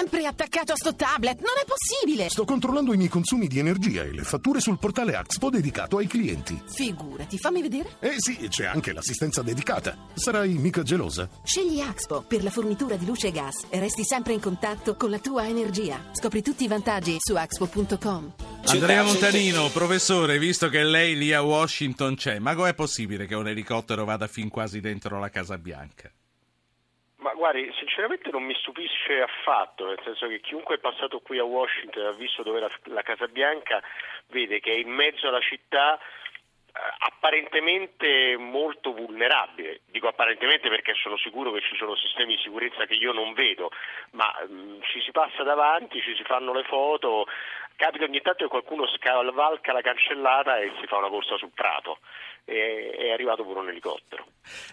sempre attaccato a sto tablet, non è possibile! Sto controllando i miei consumi di energia e le fatture sul portale Axpo dedicato ai clienti. Figurati, fammi vedere. Eh sì, c'è anche l'assistenza dedicata. Sarai mica gelosa? Scegli Axpo per la fornitura di luce e gas e resti sempre in contatto con la tua energia. Scopri tutti i vantaggi su axpo.com. Andrea Montanino, professore, visto che lei lì a Washington c'è, ma com'è possibile che un elicottero vada fin quasi dentro la Casa Bianca? Ma guardi, sinceramente non mi stupisce affatto, nel senso che chiunque è passato qui a Washington e ha visto dove la, la Casa Bianca vede che è in mezzo alla città eh, apparentemente molto vulnerabile. Dico apparentemente perché sono sicuro che ci sono sistemi di sicurezza che io non vedo, ma mh, mm, ci si passa davanti, ci si fanno le foto, capita ogni tanto che qualcuno scavalca la cancellata e si fa una corsa sul prato. E, è arrivato pure un elicottero.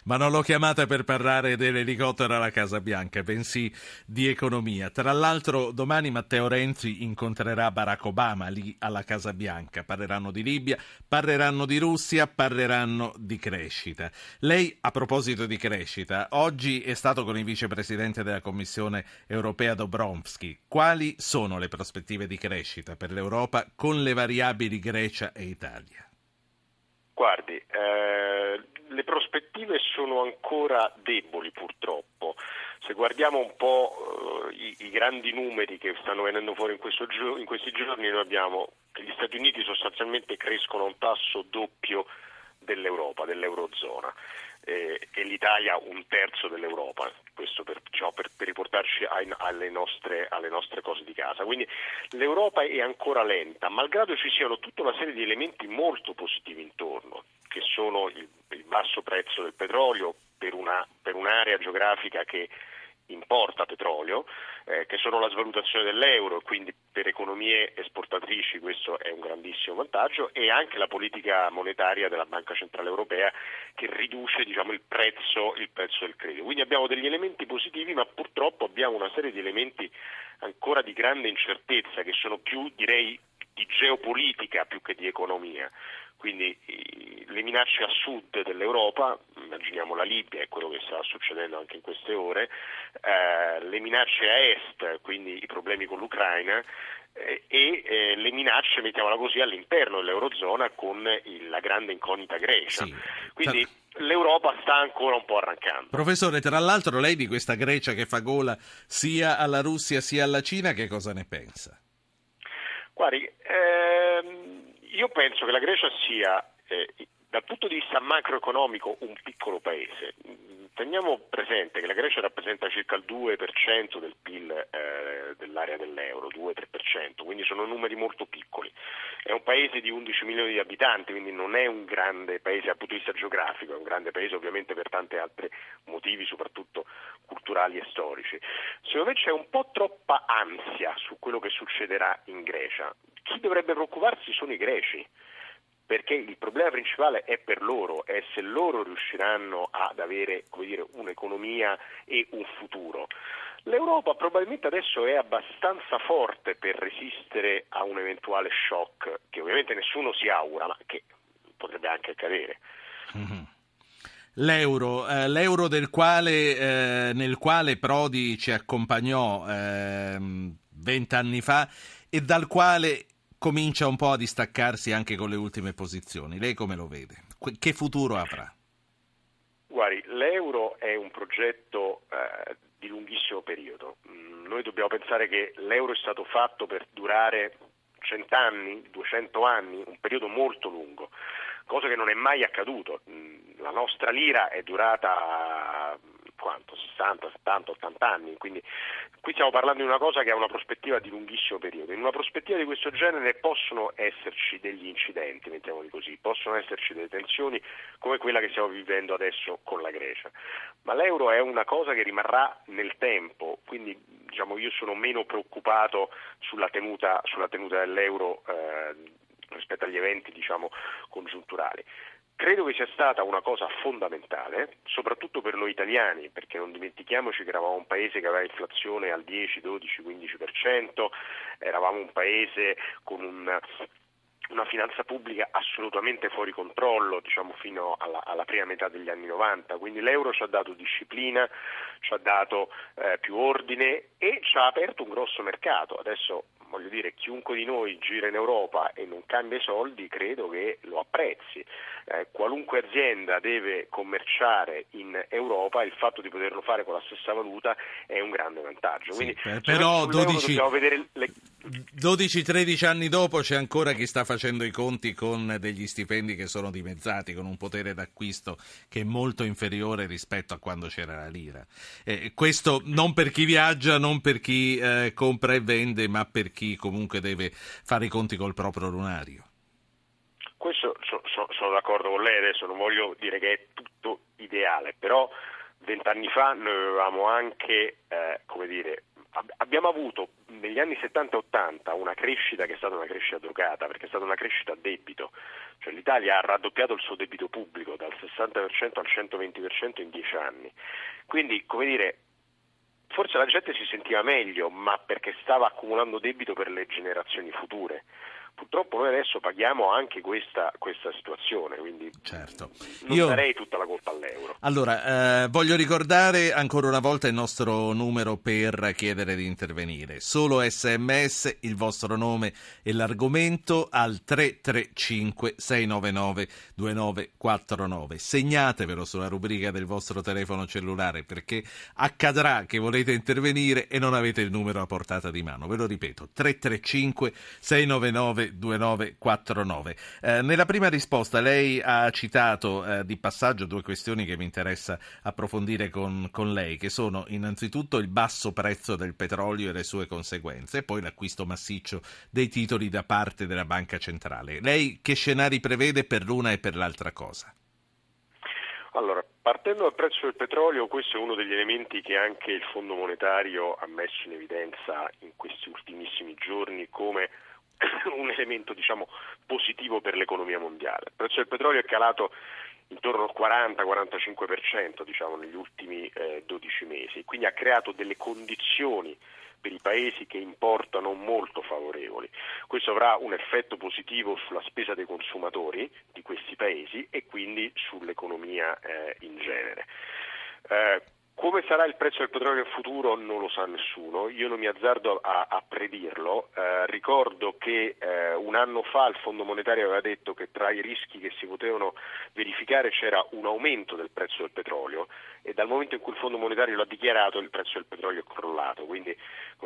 Ma non l'ho chiamata per parlare dell'elicottero alla Casa Bianca, bensì di economia. Tra l'altro domani Matteo Renzi incontrerà Barack Obama lì alla Casa Bianca. Parleranno di Libia, parleranno di Russia, parleranno di crescita. Lei, a proposito di crescita, oggi è stato con il vicepresidente della Commissione europea Dobrovski. Quali sono le prospettive di crescita per l'Europa con le variabili Grecia e Italia? Guardi, eh, le prospettive sono ancora deboli purtroppo. Se guardiamo un po' eh, i, i, grandi numeri che stanno venendo fuori in, in questi giorni, noi abbiamo che gli Stati Uniti sostanzialmente crescono a un tasso doppio dell'Europa, dell'Eurozona eh, e l'Italia un terzo dell'Europa, questo per, diciamo, per, per riportarci ai, alle, nostre, alle, nostre, cose di casa. Quindi l'Europa è ancora lenta, malgrado ci siano tutta una serie di elementi molto positivi intorno, che sono il, il basso prezzo del petrolio per, una, per un'area geografica che importa petrolio, eh, che sono la svalutazione dell'euro, quindi per economie esportatrici questo è un grandissimo vantaggio, e anche la politica monetaria della Banca Centrale Europea che riduce diciamo, il, prezzo, il prezzo del credito. Quindi abbiamo degli elementi positivi, ma purtroppo abbiamo una serie di elementi ancora di grande incertezza che sono più direi di geopolitica più che di economia. Quindi le minacce a sud dell'Europa, immaginiamo la Libia e quello che sta succedendo anche in queste ore, eh, le minacce a est, quindi i problemi con l'Ucraina, eh, e eh, le minacce, mettiamola così, all'interno dell'Eurozona con il, la grande incognita Grecia. Sì. Quindi tra... l'Europa sta ancora un po' arrancando. Professore, tra l'altro lei di questa Grecia che fa gola sia alla Russia sia alla Cina, che cosa ne pensa? Guardi, ehm, io penso che la Grecia sia, eh, dal punto di vista macroeconomico, un piccolo paese. Teniamo presente che la Grecia rappresenta circa il 2% del PIL eh, dell'area dell'euro, 2-3%, quindi sono numeri molto piccoli. È un paese di 11 milioni di abitanti, quindi non è un grande paese dal punto di vista geografico, è un grande paese ovviamente per tanti altri motivi, soprattutto culturali e storici. Secondo me c'è un po' troppa ansia su quello che succederà in Grecia. Chi dovrebbe preoccuparsi sono i greci perché il problema principale è per loro, è se loro riusciranno ad avere dire, un'economia e un futuro. L'Europa probabilmente adesso è abbastanza forte per resistere a un eventuale shock, che ovviamente nessuno si augura, ma che potrebbe anche accadere. Mm-hmm. L'euro, eh, l'euro quale, eh, nel quale Prodi ci accompagnò ehm, vent'anni eh, fa e dal quale comincia un po' a distaccarsi anche con le ultime posizioni. Lei come lo vede? Che futuro avrà? Guardi, l'euro è un progetto eh, di lunghissimo periodo. Mm, noi dobbiamo pensare che l'euro è stato fatto per durare cent'anni, 200 anni, un periodo molto lungo, cosa che non è mai accaduto. Mm, la nostra lira è durata quanto? 60, 70, 80 anni, quindi qui stiamo parlando di una cosa che ha una prospettiva di lunghissimo periodo. In una prospettiva di questo genere possono esserci degli incidenti, mettiamoli così, possono esserci delle tensioni come quella che stiamo vivendo adesso con la Grecia, ma l'euro è una cosa che rimarrà nel tempo, quindi diciamo, io sono meno preoccupato sulla tenuta, sulla tenuta dell'euro eh, rispetto agli eventi diciamo, congiunturali. Credo che sia stata una cosa fondamentale, soprattutto per noi italiani, perché non dimentichiamoci che eravamo un paese che aveva inflazione al 10, 12, 15%, eravamo un paese con un una finanza pubblica assolutamente fuori controllo, diciamo fino alla, alla, prima metà degli anni 90, quindi l'euro ci ha dato disciplina, ci ha dato eh, più ordine e ci ha aperto un grosso mercato. Adesso voglio dire, chiunque di noi gira in Europa e non cambia i soldi, credo che lo apprezzi. Eh, qualunque azienda deve commerciare in Europa, il fatto di poterlo fare con la stessa valuta è un grande vantaggio. Quindi, sì, però 12, le... 12-13 anni dopo c'è ancora chi sta facendo i conti con degli stipendi che sono dimezzati, con un potere d'acquisto che è molto inferiore rispetto a quando c'era la lira. Eh, questo non per chi viaggia, non per chi eh, compra e vende, ma per chi comunque deve fare i conti col proprio lunario. Questo so, so, sono d'accordo con lei, adesso non voglio dire che è tutto ideale, però vent'anni fa noi avevamo anche, eh, come dire, abbiamo avuto negli anni 70-80 una crescita che è stata una crescita drogata, perché è stata una crescita a debito, cioè l'Italia ha raddoppiato il suo debito pubblico dal 60% al 120% in dieci anni. Quindi, come dire, forse la gente si sentiva meglio, ma perché stava accumulando debito per le generazioni future. Purtroppo noi adesso paghiamo anche questa, questa situazione, quindi certo. non Io... darei tutta la colpa all'euro. Allora, eh, voglio ricordare ancora una volta il nostro numero per chiedere di intervenire. Solo sms, il vostro nome e l'argomento al 335 699 2949. Segnatevelo sulla rubrica del vostro telefono cellulare perché accadrà che volete intervenire e non avete il numero a portata di mano. Ve lo ripeto, 335 699 2949. Eh, nella prima risposta lei ha citato eh, di passaggio due questioni che mi interessa approfondire con, con, lei, che sono innanzitutto il basso prezzo del petrolio e le sue conseguenze, e poi l'acquisto massiccio dei titoli da parte della Banca Centrale. Lei che scenari prevede per l'una e per l'altra cosa? Allora, partendo dal prezzo del petrolio, questo è uno degli elementi che anche il Fondo monetario ha messo in evidenza in questi ultimissimi giorni come un elemento diciamo, positivo per l'economia mondiale. Il prezzo del petrolio è calato intorno al 40-45% diciamo, negli ultimi eh, 12 mesi, quindi ha creato delle condizioni per i paesi che importano molto favorevoli. Questo avrà un effetto positivo sulla spesa dei consumatori di questi paesi e quindi sull'economia eh, in genere. Eh, come sarà il prezzo del petrolio in futuro non lo sa nessuno, io non mi azzardo a, a predirlo. Eh, ricordo che eh, un anno fa il Fondo Monetario aveva detto che tra i rischi che si potevano verificare c'era un aumento del prezzo del petrolio e dal momento in cui il Fondo Monetario l'ha dichiarato il prezzo del petrolio è crollato, quindi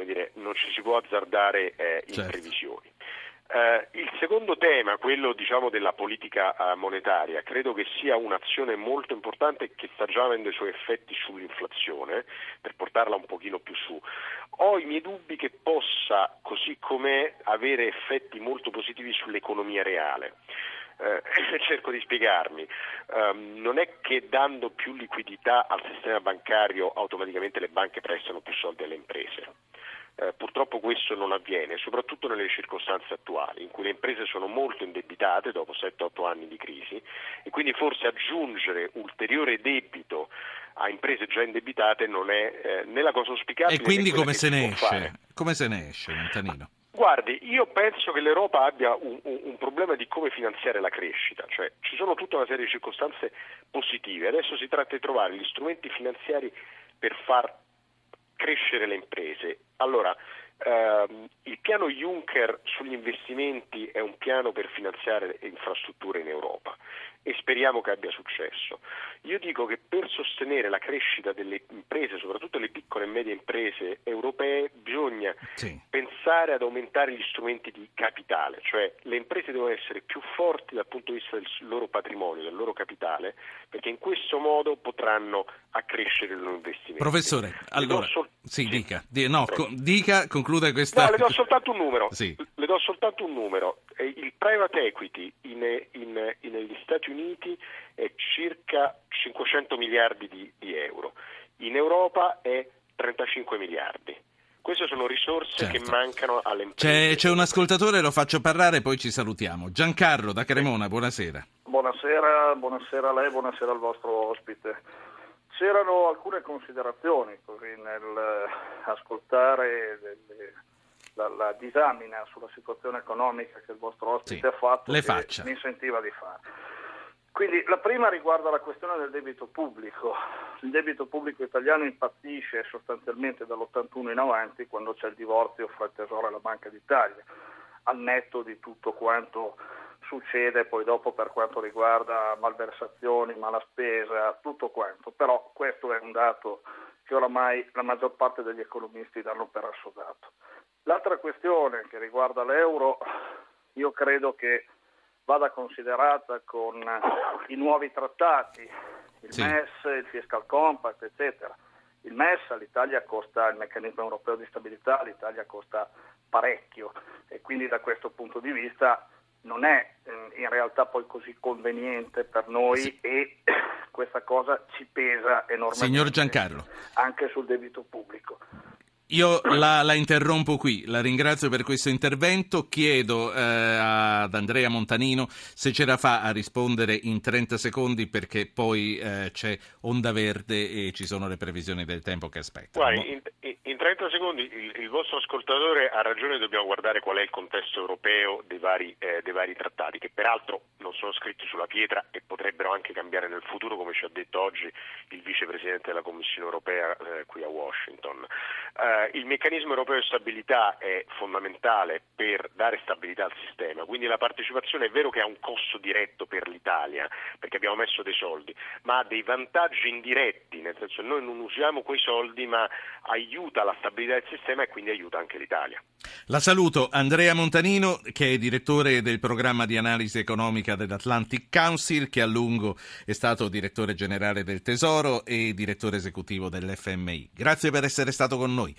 dire, non ci si può azzardare eh, in certo. previsioni. Eh, il secondo tema, quello diciamo, della politica eh, monetaria, credo che sia un'azione molto importante che sta già avendo i suoi effetti sull'inflazione, per portarla un pochino più su. Ho i miei dubbi che possa, così com'è, avere effetti molto positivi sull'economia reale. Eh, cerco di spiegarmi, um, non è che dando più liquidità al sistema bancario automaticamente le banche prestano più soldi alle imprese eh, purtroppo questo non avviene, soprattutto nelle circostanze attuali, in cui le imprese sono molto indebitate dopo 7-8 anni di crisi e quindi forse aggiungere ulteriore debito a imprese già indebitate non è eh, né la cosa auspicabile. E quindi come se, ne esce? come se ne esce? Montanino? Guardi, io penso che l'Europa abbia un, un, un, problema di come finanziare la crescita, cioè ci sono tutta una serie di circostanze positive, adesso si tratta di trovare gli strumenti finanziari per far crescere le imprese. Allora, ehm, il piano Juncker sugli investimenti è un piano per finanziare le infrastrutture in Europa e speriamo che abbia successo. Io dico che per sostenere la crescita delle imprese, soprattutto le piccole e medie imprese europee, bisogna sì. pensare ad aumentare gli strumenti di capitale, cioè le imprese devono essere più forti dal punto di vista del loro patrimonio, del loro capitale, perché in questo modo potranno accrescere il loro investimento. Professore, allora, sol- sì, sì, dica, no, co- dica, concluda questa... No, le do soltanto un numero, sì. Do soltanto un numero. Il private equity in, in, in, negli Stati Uniti è circa 500 miliardi di, di euro, in Europa è 35 miliardi. Queste sono risorse certo. che mancano alle imprese. C'è, c'è, un ascoltatore, lo faccio parlare, poi ci salutiamo. Giancarlo da Cremona, buonasera. Buonasera, buonasera a lei, buonasera al vostro ospite. C'erano alcune considerazioni così nel ascoltare delle, la, la, questa disamina sulla situazione economica che il vostro ospite Sì, ha fatto, le che faccia. mi incentiva di fare. Quindi la prima riguarda la questione del debito pubblico. Il debito pubblico italiano impazzisce sostanzialmente dall'81 in avanti, quando c'è il divorzio fra il Tesoro e la Banca d'Italia, al netto di tutto quanto succede poi dopo per quanto riguarda malversazioni, malaspesa, tutto quanto. Però questo è un dato che oramai la maggior parte degli economisti danno per assodato. L'altra questione che riguarda l'euro, io credo che vada considerata con i nuovi trattati, il Sì. MES, il Fiscal Compact, eccetera. Il MES all'Italia costa, il meccanismo europeo di stabilità all'Italia costa parecchio e quindi da questo punto di vista non è eh, in realtà poi così conveniente per noi e questa cosa ci pesa enormemente Signor Giancarlo. anche sul debito pubblico. Io la, la interrompo qui, la ringrazio per questo intervento, chiedo eh, ad Andrea Montanino se ce la fa a rispondere in 30 secondi perché poi eh, c'è onda verde e ci sono le previsioni del tempo che aspettano. In, in- in 30 secondi il, il vostro ascoltatore ha ragione, dobbiamo guardare qual è il contesto europeo dei vari, eh, dei vari trattati, che peraltro non sono scritti sulla pietra e potrebbero anche cambiare nel futuro, come ci ha detto oggi il vicepresidente della Commissione europea eh, qui a Washington. Eh, il meccanismo europeo di stabilità è fondamentale per dare stabilità al sistema, quindi la partecipazione è vero che ha un costo diretto per l'Italia, perché abbiamo messo dei soldi, ma ha dei vantaggi indiretti, nel senso che noi non usiamo quei soldi, ma aiuta la stabilità del sistema e quindi aiuta anche l'Italia. La saluto Andrea Montanino che è direttore del programma di analisi economica dell'Atlantic Council che a lungo è stato direttore generale del Tesoro e direttore esecutivo dell'FMI. Grazie per essere stato con noi.